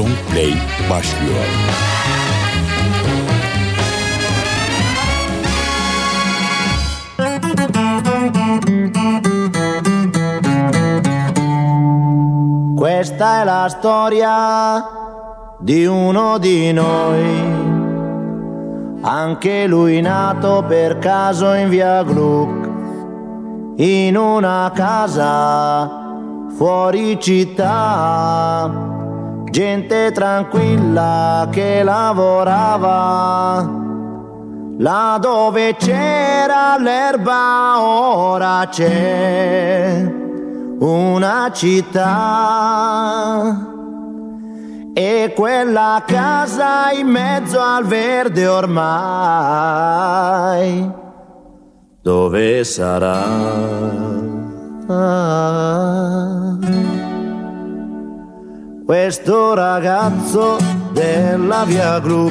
Long Play başlıyor. Questa è la storia di uno di noi, anche lui nato per caso in via Gluck, in una casa fuori città, gente tranquilla che lavorava. Là dove c'era l'erba ora c'è una città. E quella casa in mezzo al verde ormai, dove sarà? Questo ragazzo della via Gru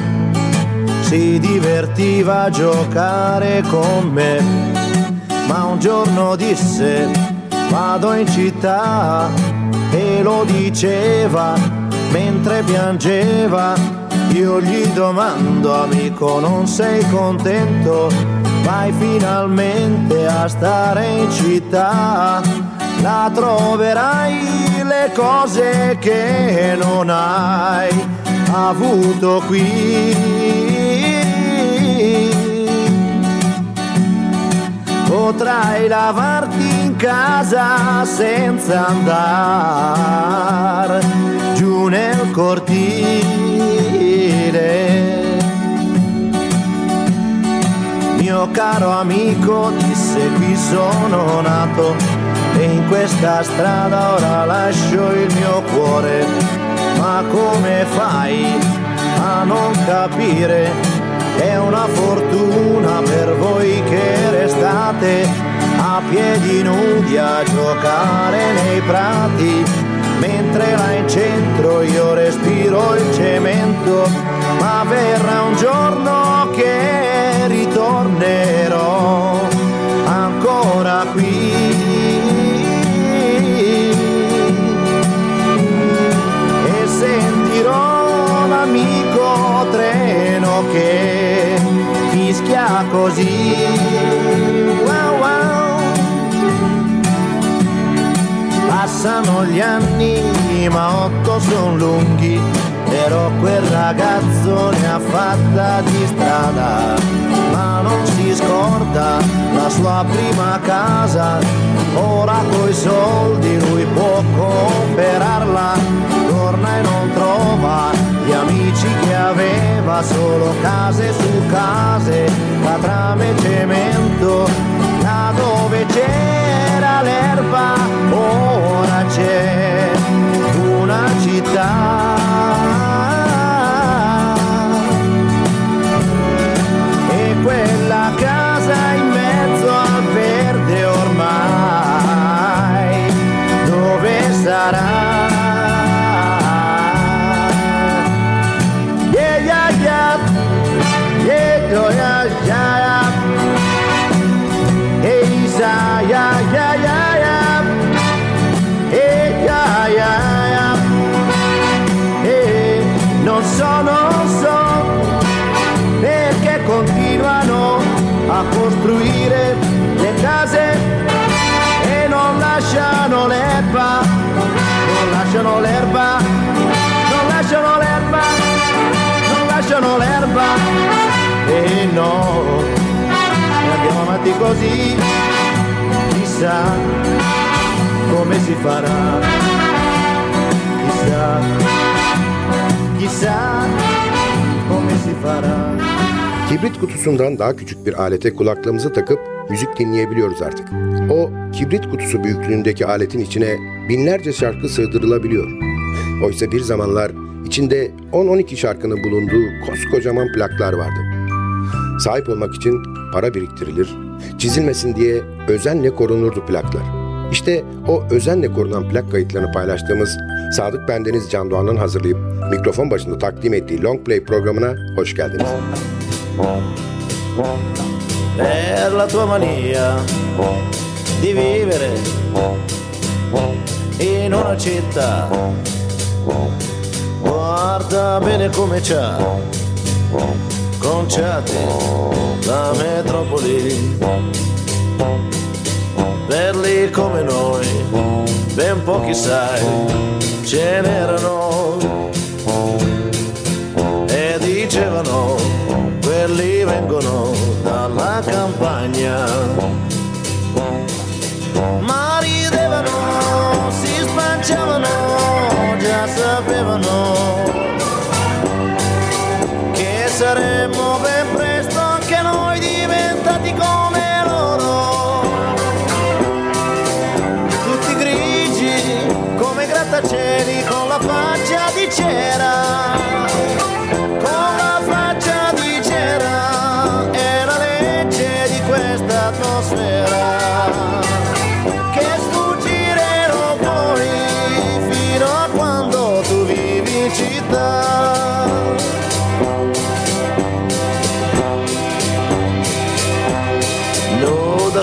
si divertiva a giocare con me, ma un giorno disse vado in città e lo diceva mentre piangeva. Io gli domando amico non sei contento? vai finalmente a stare in città, la troverai le cose che non hai avuto qui. Potrai lavarti in casa senza andare giù nel cortile mio caro amico disse qui sono nato e in questa strada ora lascio il mio cuore. Ma come fai a non capire? È una fortuna per voi che restate a piedi nudi a giocare nei prati, mentre là in centro io respiro il cemento, ma verrà un giorno che ritornerò ancora qui. Sentirò l'amico treno che fischia così. Wow, wow. Passano gli anni, ma otto sono lunghi però quel ragazzo ne ha fatta di strada, ma non si scorda la sua prima casa, ora coi soldi lui può comprarla, solo case su case, e cemento, là dove c'era l'erba, ora c'è una città. Così, chissà come si farà, chissà, chissà come si farà. Kibrit kutusundan daha küçük bir alete kulaklığımızı takıp müzik dinleyebiliyoruz artık. O kibrit kutusu büyüklüğündeki aletin içine binlerce şarkı sığdırılabiliyor. Oysa bir zamanlar içinde 10-12 şarkının bulunduğu koskocaman plaklar vardı. Sahip olmak için para biriktirilir, çizilmesin diye özenle korunurdu plaklar. İşte o özenle korunan plak kayıtlarını paylaştığımız Sadık Bendeniz Can Doğan'ın hazırlayıp mikrofon başında takdim ettiği Long Play programına hoş geldiniz. Per la tua mania di vivere in una città Guarda bene come c'ha conciati la metropoli. Belli come noi, ben pochi sai, ce n'erano. E dicevano, quelli vengono dalla campagna. Ma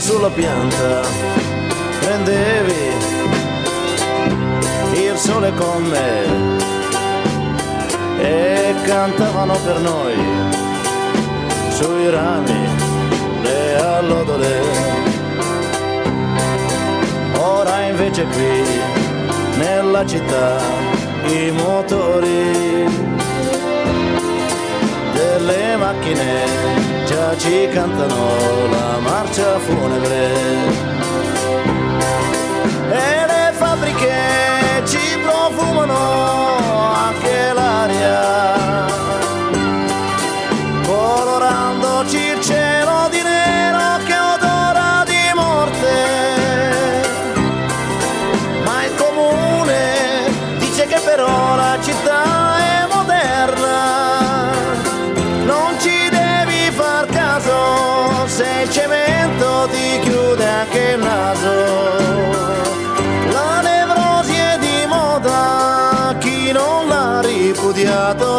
sulla pianta, prendevi il sole con me e cantavano per noi sui rami le allodole. Ora invece qui nella città i motori delle macchine già ci cantano la marcia funebre e le fabbriche ci profumano anche l'aria. Colorandoci il cielo di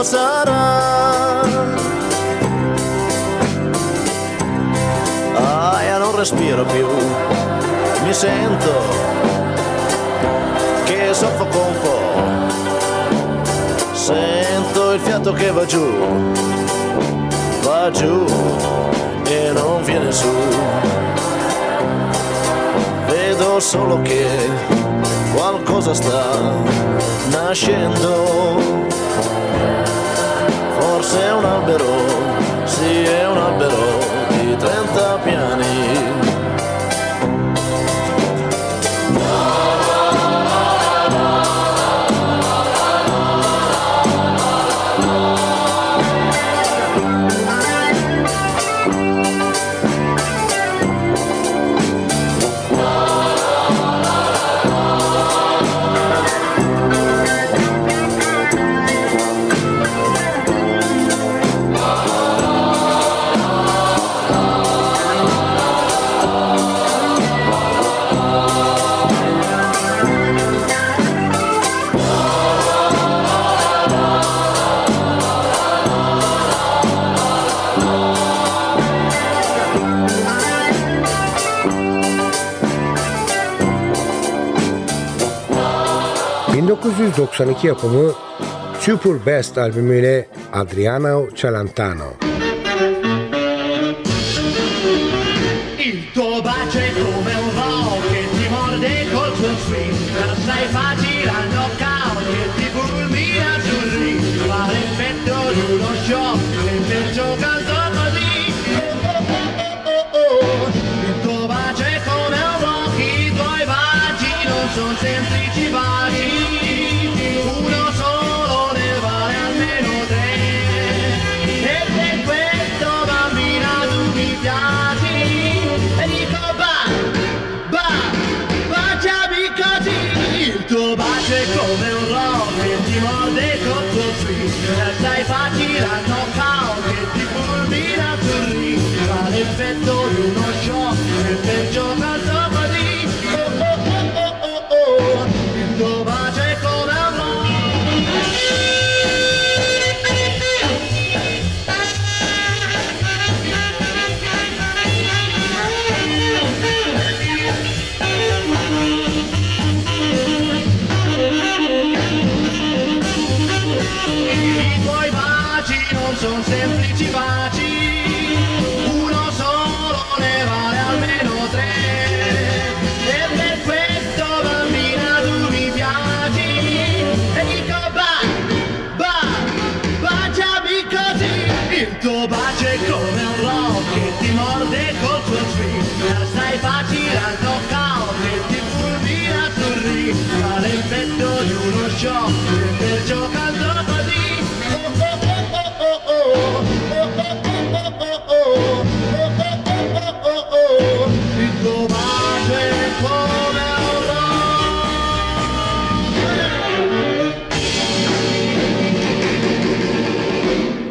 sarà. Aia, non respiro più, mi sento che soffoco un po'. Sento il fiato che va giù, va giù e non viene su. Vedo solo che qualcosa sta nascendo. Forse è un albero, sì è un albero di 30 piani. ...1992 yapımı Super Best albümüyle Adriano Celentano.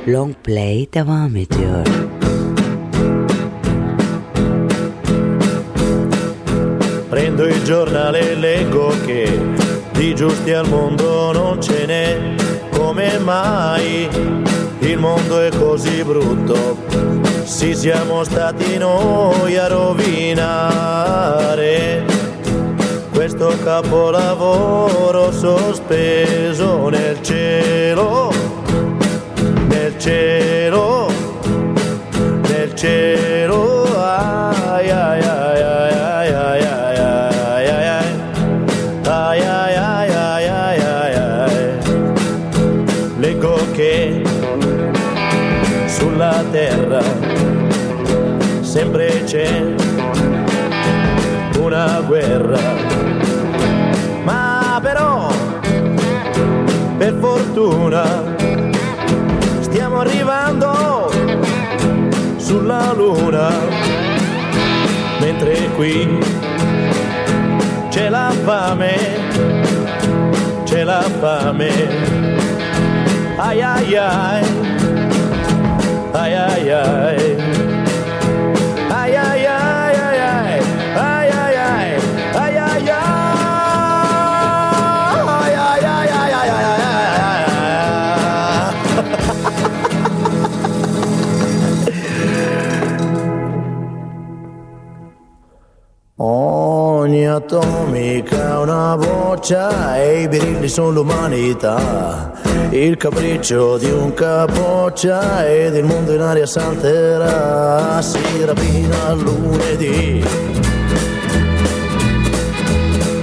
Long play devam ediyor. Prendo il giornale e leggo che di giusti al mondo non ce n'è. Come mai il mondo è così brutto? Sì, siamo stati noi a rovinare questo capolavoro sospeso nel cielo, nel cielo, nel cielo. Ai, ai, ai, ai, ai, ai, ai, ai, ai, ai. Ai, ai, ai, ai, ai, ai. Leggo che sulla terra sempre c'è una guerra, ma però per fortuna sulla luna, mentre qui c'è la fame, c'è la fame, ai ai, ai ai ai. Ai Ogni atomica è una boccia e i birilli sono l'umanità. Il capriccio di un capoccia ed il mondo in aria salterà. Si rapina lunedì.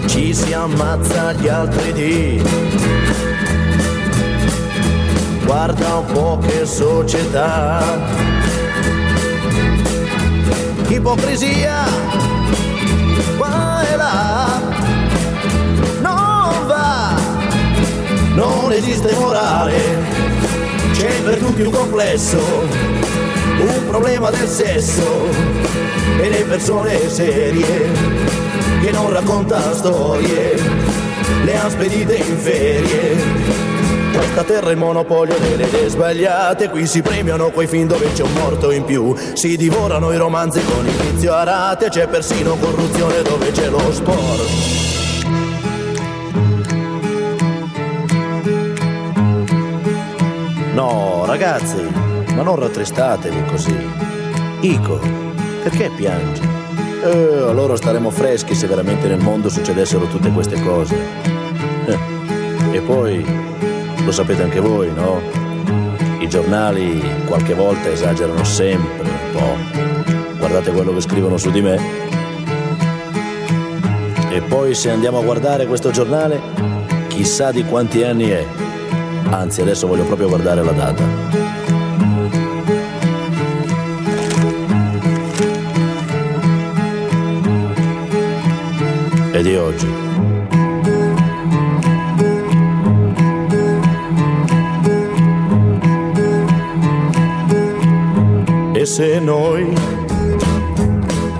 Ci si ammazza gli altri dì. Guarda un po' che società. Ipocrisia qua là. Non va non esiste morale. C'è per tutti un complesso un problema del sesso. E le persone serie che non raccontano storie le han spedite in ferie questa terra è monopolio delle idee sbagliate Qui si premiano quei film dove c'è un morto in più Si divorano i romanzi con inizio a rate C'è persino corruzione dove c'è lo sport No, ragazzi, ma non rattristatevi così. Ico, perché piangi? Eh, allora staremo freschi se veramente nel mondo succedessero tutte queste cose. Eh, E poi, lo sapete anche voi, no? I giornali qualche volta esagerano sempre un po'. Guardate quello che scrivono su di me. E poi se andiamo a guardare questo giornale, chissà di quanti anni è. Anzi, adesso voglio proprio guardare la data. È di oggi. Se noi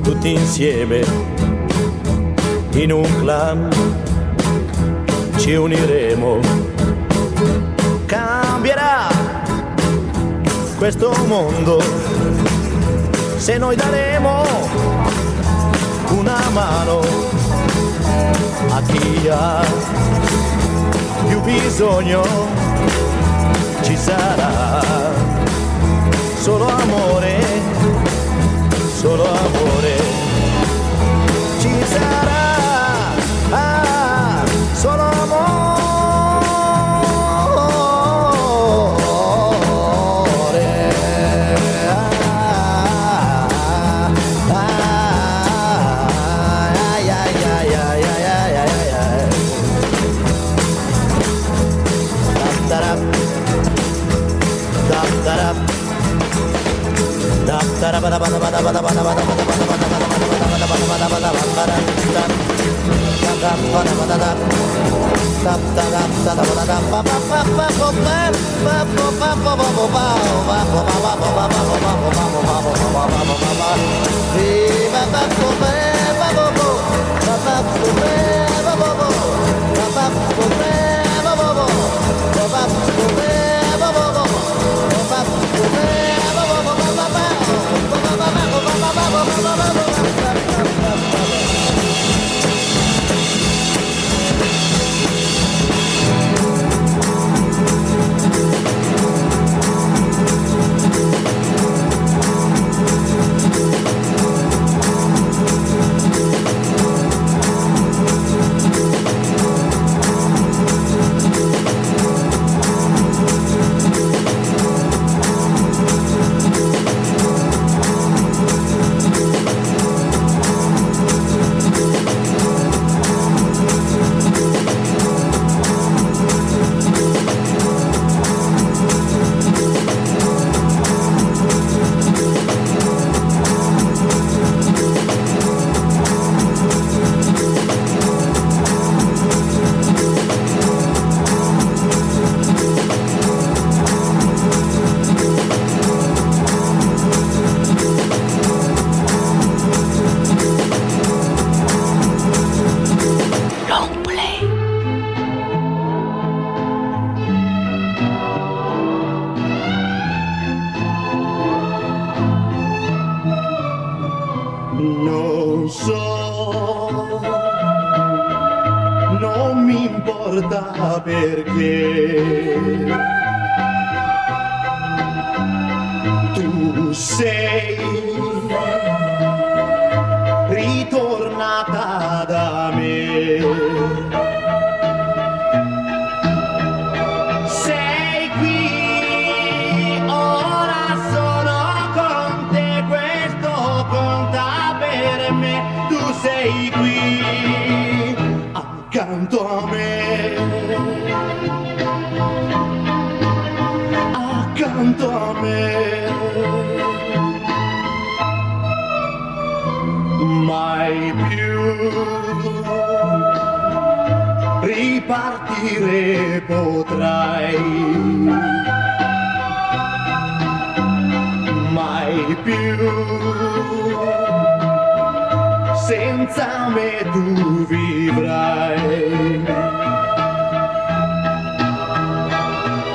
tutti insieme in un clan ci uniremo, cambierà questo mondo se noi daremo una mano a chi ha più bisogno. Ci sarà solo amore, solo amore. Ci sarà Bye.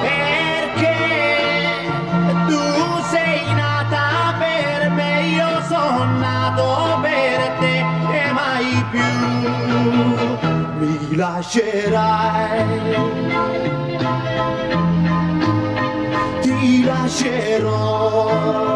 Perché tu sei nata per me, io sono nato per te e mai più mi lascerai. Ti lascerò.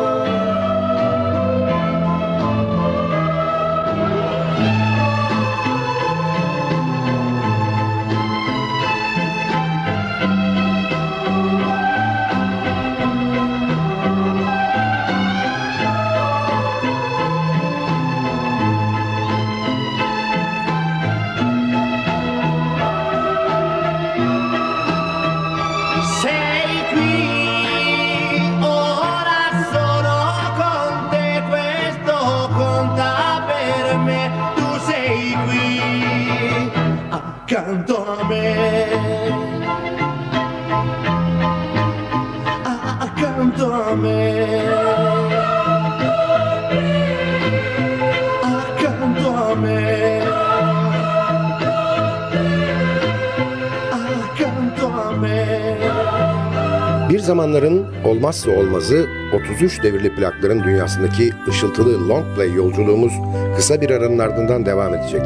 Zamanların olmazsa olmazı 33 devirli plakların dünyasındaki ışıltılı long play yolculuğumuz kısa bir aranın ardından devam edecek.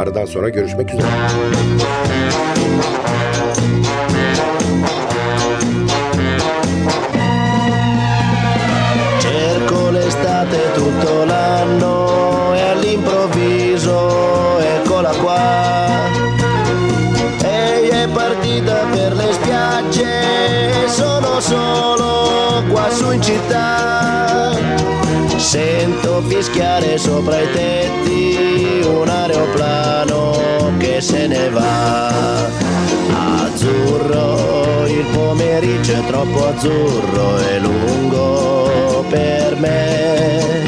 Aradan sonra görüşmek üzere. Fischiare sopra i tetti un aeroplano che se ne va. Azzurro, il pomeriggio è troppo azzurro e lungo per me.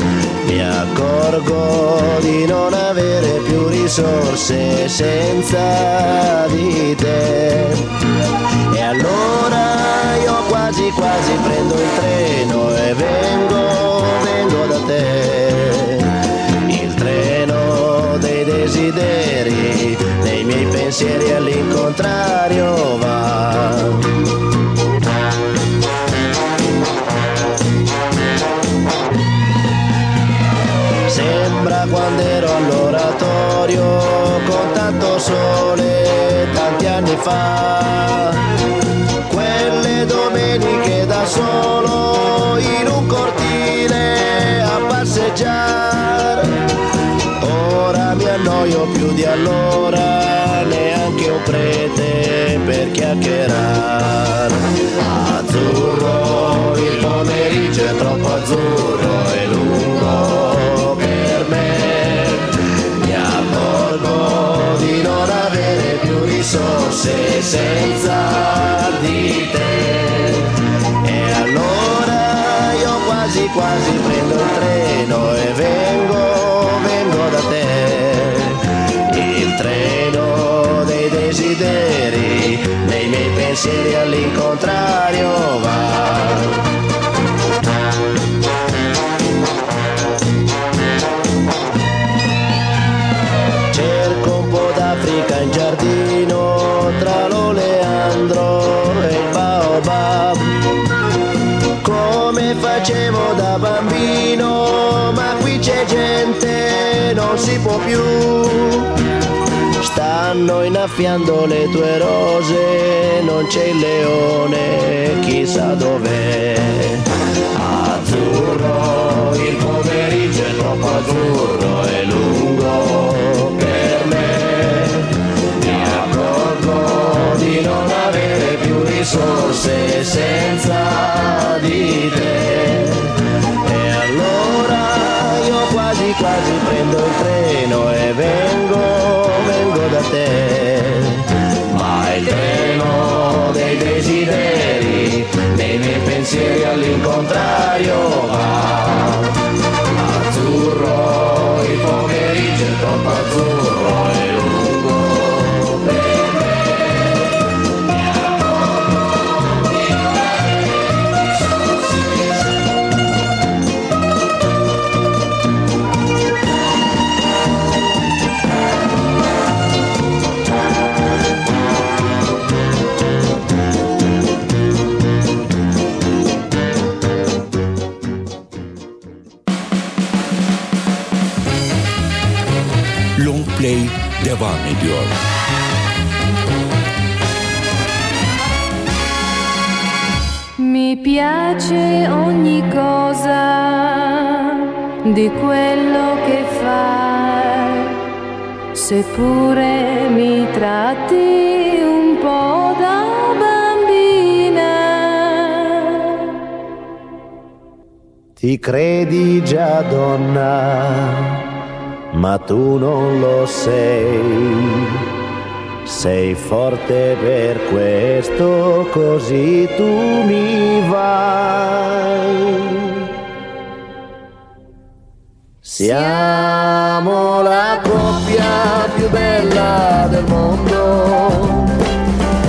Mi accorgo di non avere più risorse senza di te. E allora io quasi quasi prendo il treno e vengo desideri, dei miei pensieri all'incontrario va. quando ero all'oratorio con tanto sole tanti anni fa. Mi annoio più di allora, neanche un prete per chiacchierare. Azzurro, il pomeriggio è troppo azzurro e lungo risorse senza Innaffiando le tue rose, non c'è il leone, chissà dov'è. Azzurro, il pomeriggio è troppo azzurro e lungo per me. Mi accorgo di non avere più risorse senza di te. quasi prendo il treno e vengo, vengo da te. Tu non lo sei. Sei forte per questo, così tu mi vai. Siamo la coppia più bella del mondo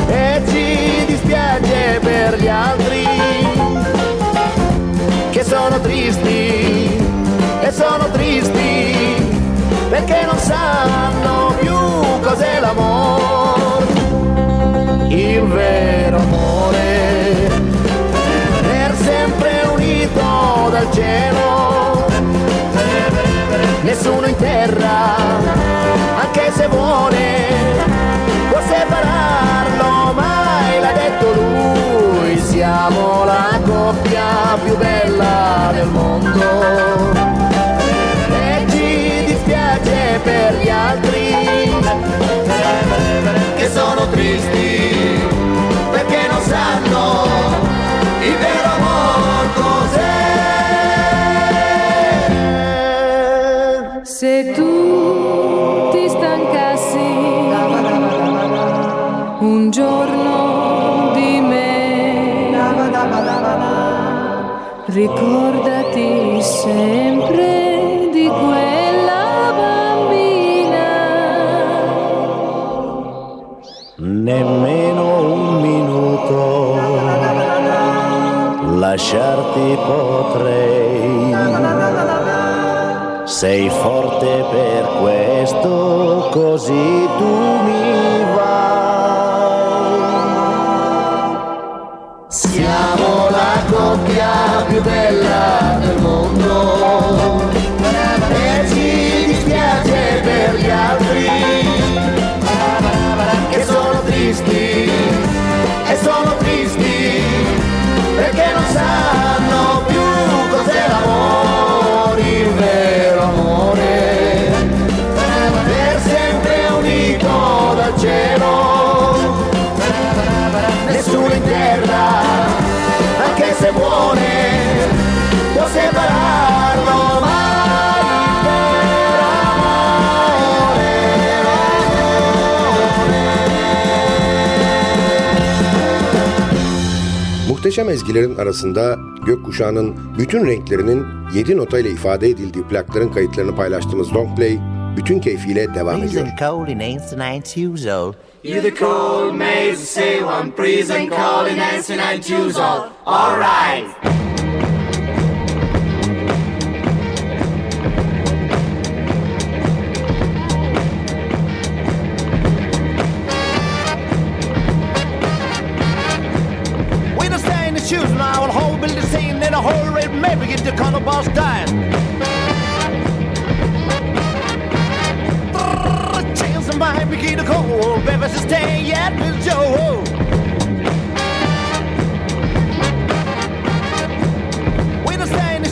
e ci dispiace per gli altri il vero amore, per sempre unito dal cielo, nessuno in terra, anche se vuole, può separarlo, mai l'ha detto lui, siamo la coppia più bella del mondo. Per gli altri che sono tristi potrei. Sei forte per questo, così tu mi vai. Siamo la coppia più bella Muhteşem ezgilerin arasında gökkuşağının bütün renklerinin 7 notayla ifade edildiği plakların kayıtlarını paylaştığımız Long Play bütün keyfiyle devam ediyor. Freezing cold in ancient years old. You the cold maze, say one freezing cold in dancing and choose all. Alright. We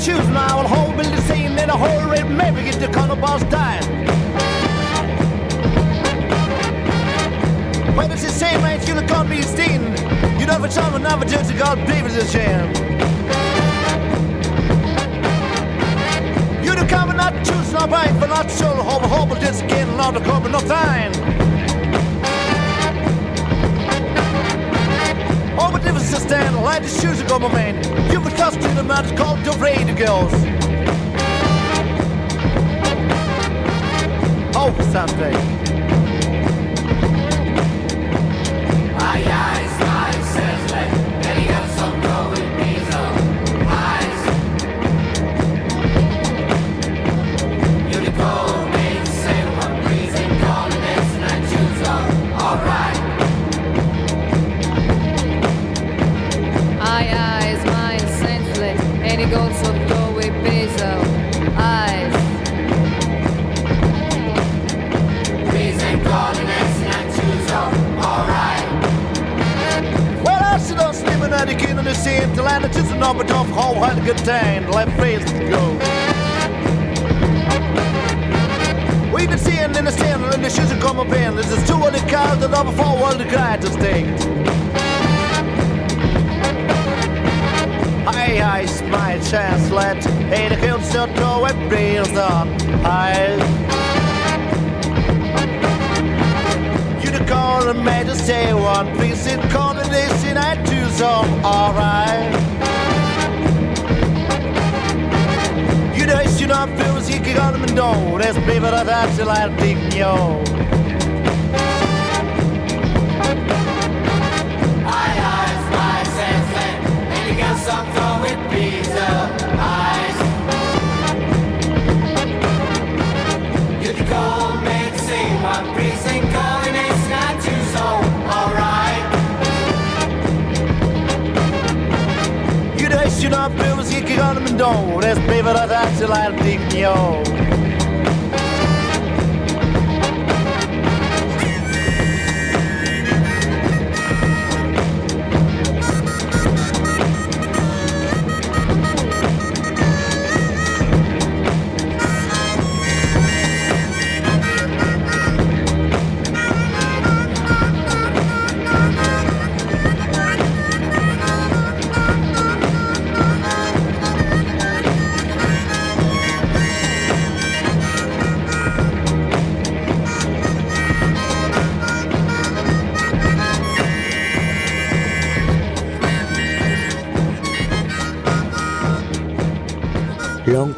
shoes now and hold me the same in a whole red maybe get the color boss dying. When it's the same man, it's gonna call me Steen. You know for some another judge of God believes this jam. You do come and not choose not buy, but not sure. hope, hope, just getting not the corporate, no fine. I'm a different sister I like the shoes I my man. Give the custody to the man called the Radio Girls. Oh, something. Every cent, let it just an open up, how hard to contain, let to go. We can see seeing in the sand, and the shoes are coming in. This is two of the cars that are before world the greatest thing. Hey, I my chance, let it kill so it brings on. I. for a to say one piece in combination I choose on alright. You know it's you know feel as you can go to my door. There's people that I still like big yo. Some throw with pizza eyes. You my. You know, dat wil, dan zie ik je aan mijn dood. Het is beter dat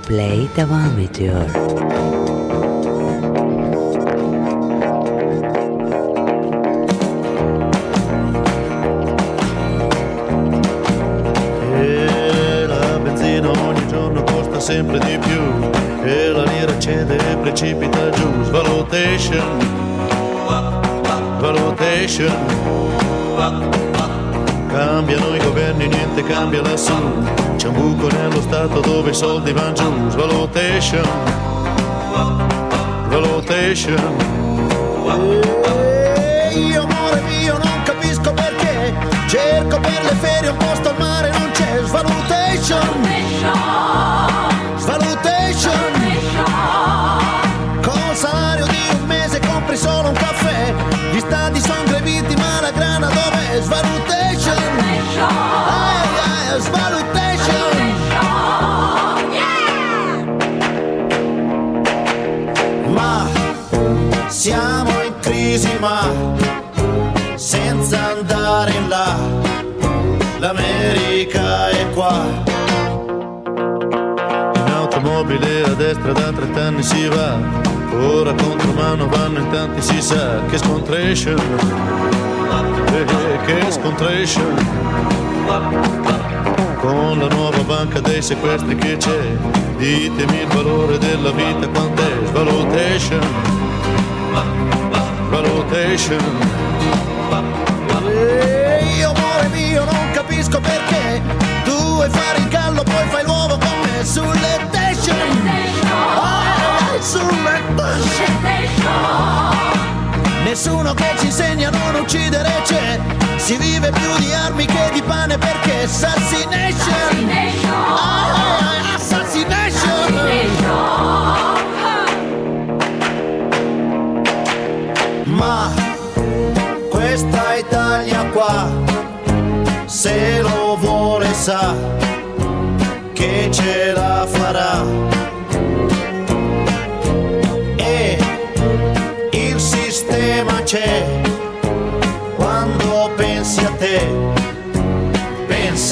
play thermometer. sempre di più e la lira cede e precipita giù. svalutation svalutation cambiano i governi, niente cambia lassù. C'è un buco nello stato dove i soldi vanno giù. Svalutation, valutation. Io amore mio non capisco perché Cerco per le ferie un posto al mare non c'è Svalutation Svalutation Col salario di un mese compri solo un caffè Gli stadi sono greviti ma la grana dov'è? Svalutation Siamo in crisi ma senza andare in là, l'America è qua. Da 30 anni si va, ora contro mano vanno in tanti si sa che scontration, eh, che scontration. Con la nuova banca dei sequestri che c'è, ditemi il valore della vita quant'è, svalutation, valutation. E io amore mio non capisco perché tu vuoi fare il gallo poi fai l'uovo con me sulle station. Nessuno che ci insegna a non uccidere c'è. Si vive più di armi che di pane perché Assassination. Ah, Assassination. Ma questa Italia qua Se lo vuole sa Che ce la farà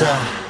Yeah.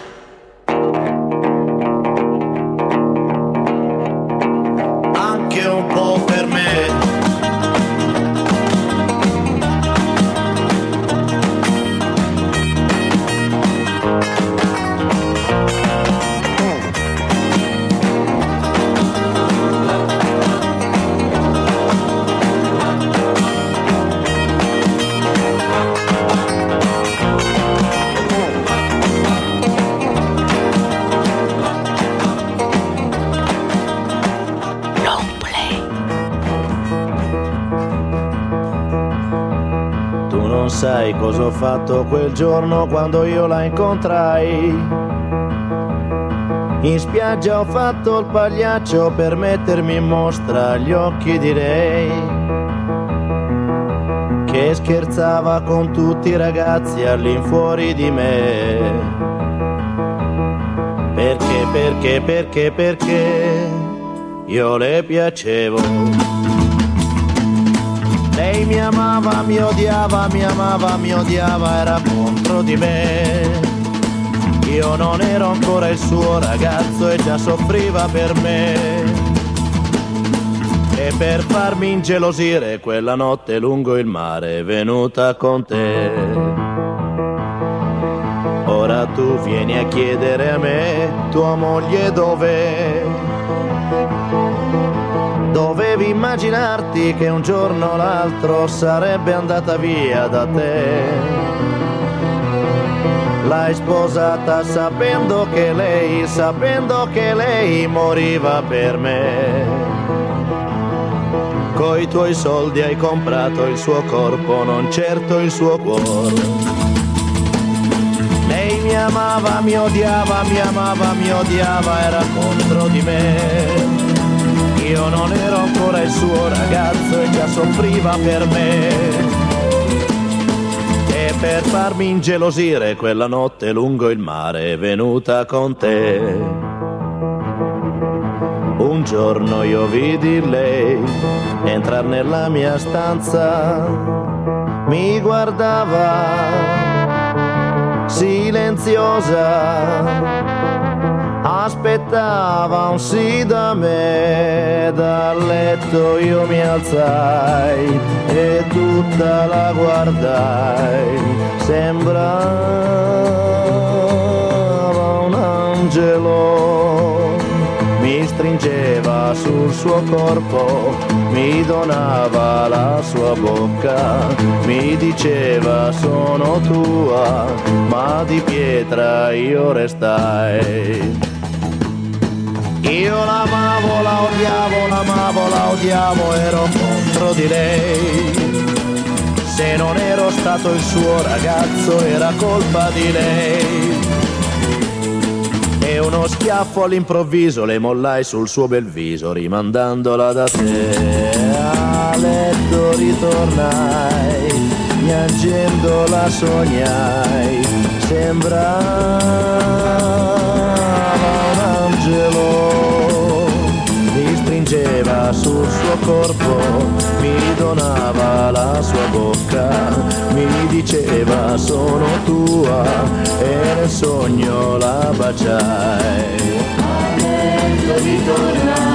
Sai cosa ho fatto quel giorno quando io la incontrai. In spiaggia ho fatto il pagliaccio per mettermi in mostra agli occhi di lei. Che scherzava con tutti i ragazzi all'infuori di me. Perché, perché, perché, perché io le piacevo. Lei mi amava, mi odiava, mi amava, mi odiava, era contro di me. Io non ero ancora il suo ragazzo e già soffriva per me. E per farmi ingelosire quella notte lungo il mare è venuta con te. Ora tu vieni a chiedere a me, tua moglie dov'è? Dovevi immaginarti che un giorno o l'altro sarebbe andata via da te. L'hai sposata sapendo che lei, sapendo che lei moriva per me. Coi tuoi soldi hai comprato il suo corpo, non certo il suo cuore. Lei mi amava, mi odiava, mi amava, mi odiava, era contro di me. Io non ero ancora il suo ragazzo e già soffriva per me. E per farmi ingelosire quella notte lungo il mare è venuta con te. Un giorno io vidi lei entrare nella mia stanza, mi guardava silenziosa aspettava un sì da me, dal letto io mi alzai e tutta la guardai, sembrava un angelo, mi stringeva sul suo corpo, mi donava la sua bocca, mi diceva sono tua, ma di pietra io restai. Io l'amavo, la odiavo, l'amavo, la odiavo, ero contro di lei. Se non ero stato il suo ragazzo era colpa di lei. E uno schiaffo all'improvviso le mollai sul suo bel viso, rimandandola da te. A letto ritornai, piangendo la sognai, sembrava sul suo corpo, mi donava la sua bocca, mi diceva sono tua e nel sogno la baciai. Lento ritornai,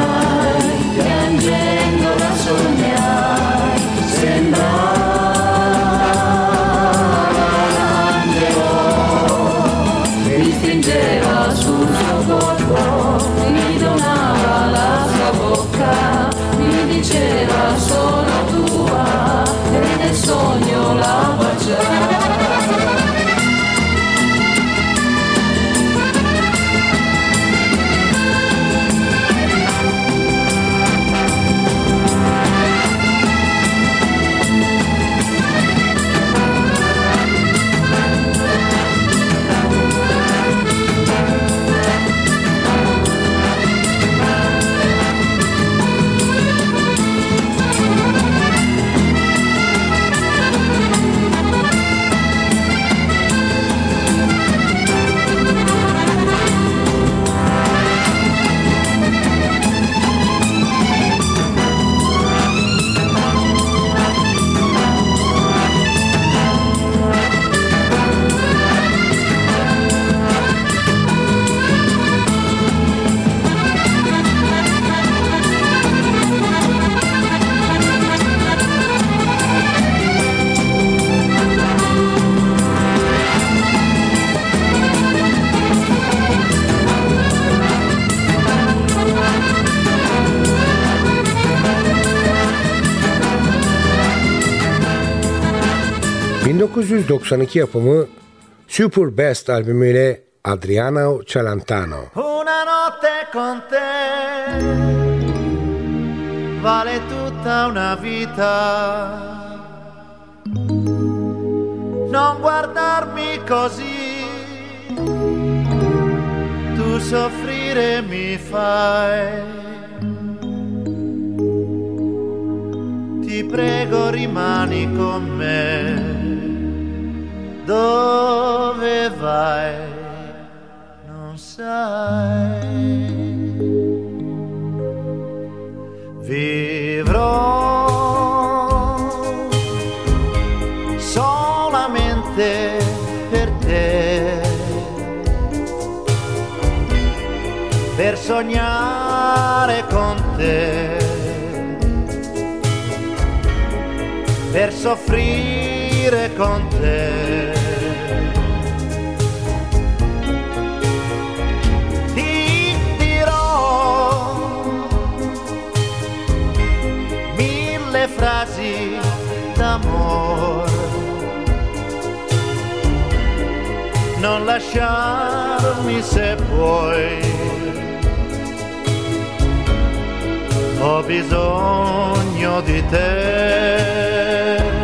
...1992 yapımı Super Best albümüyle Adriano Celentano. Una notte con te vale tutta una vita. Non guardarmi così, tu soffrire mi fai. Ti prego rimani con me. Dove vai? non sai. Vivrò solamente per te, per sognare con te, per soffrire con te. Frasi d'amore. Non lasciarmi se puoi. Ho bisogno di te.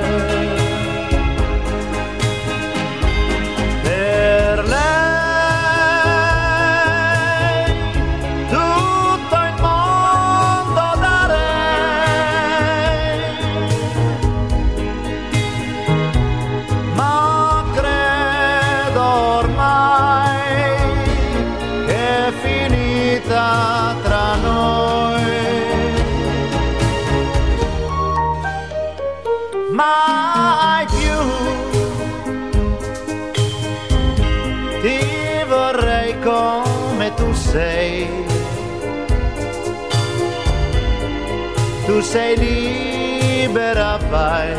Sei libera, vai.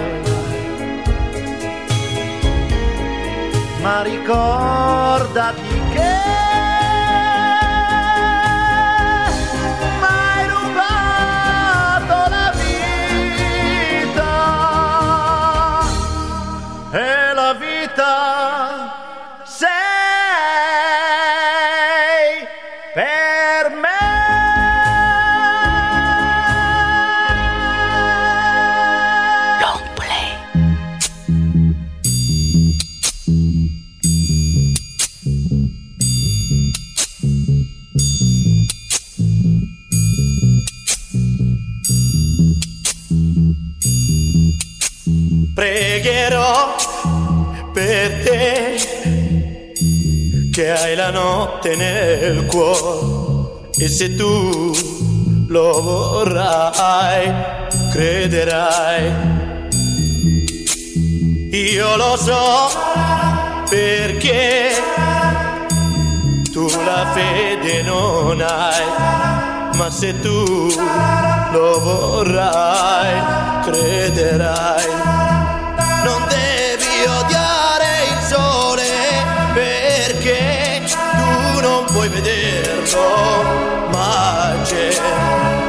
Ma ricordati Pregherò per te che hai la notte nel cuore e se tu lo vorrai, crederai. Io lo so perché tu la fede non hai, ma se tu lo vorrai, crederai. C'è,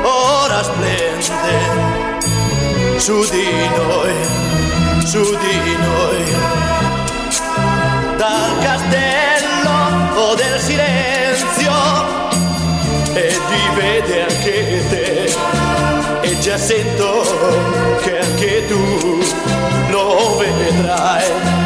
ora splende su di noi, su di noi. Dal castello del silenzio e di vede anche te e già sento che anche tu lo vedrai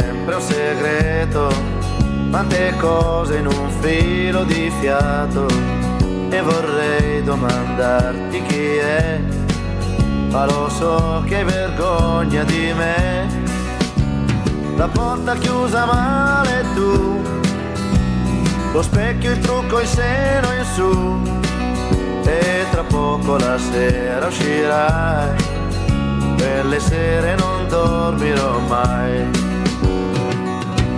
tante cose in un filo di fiato e vorrei domandarti chi è ma lo so che hai vergogna di me. La porta chiusa male tu, lo specchio, il trucco, il seno in su, e tra poco la sera uscirai, per le sere non dormirò mai.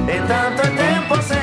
E tanto tempo se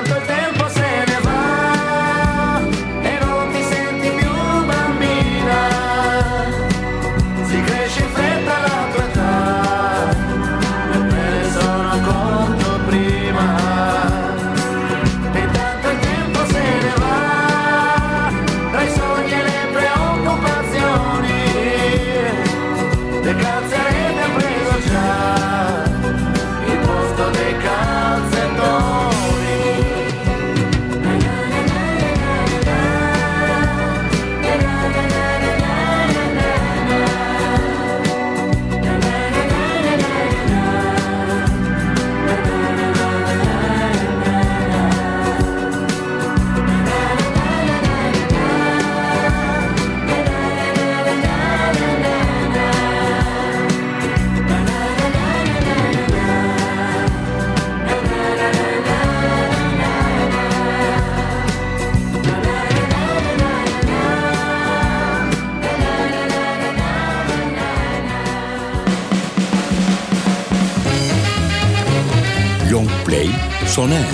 Long play suona Andy.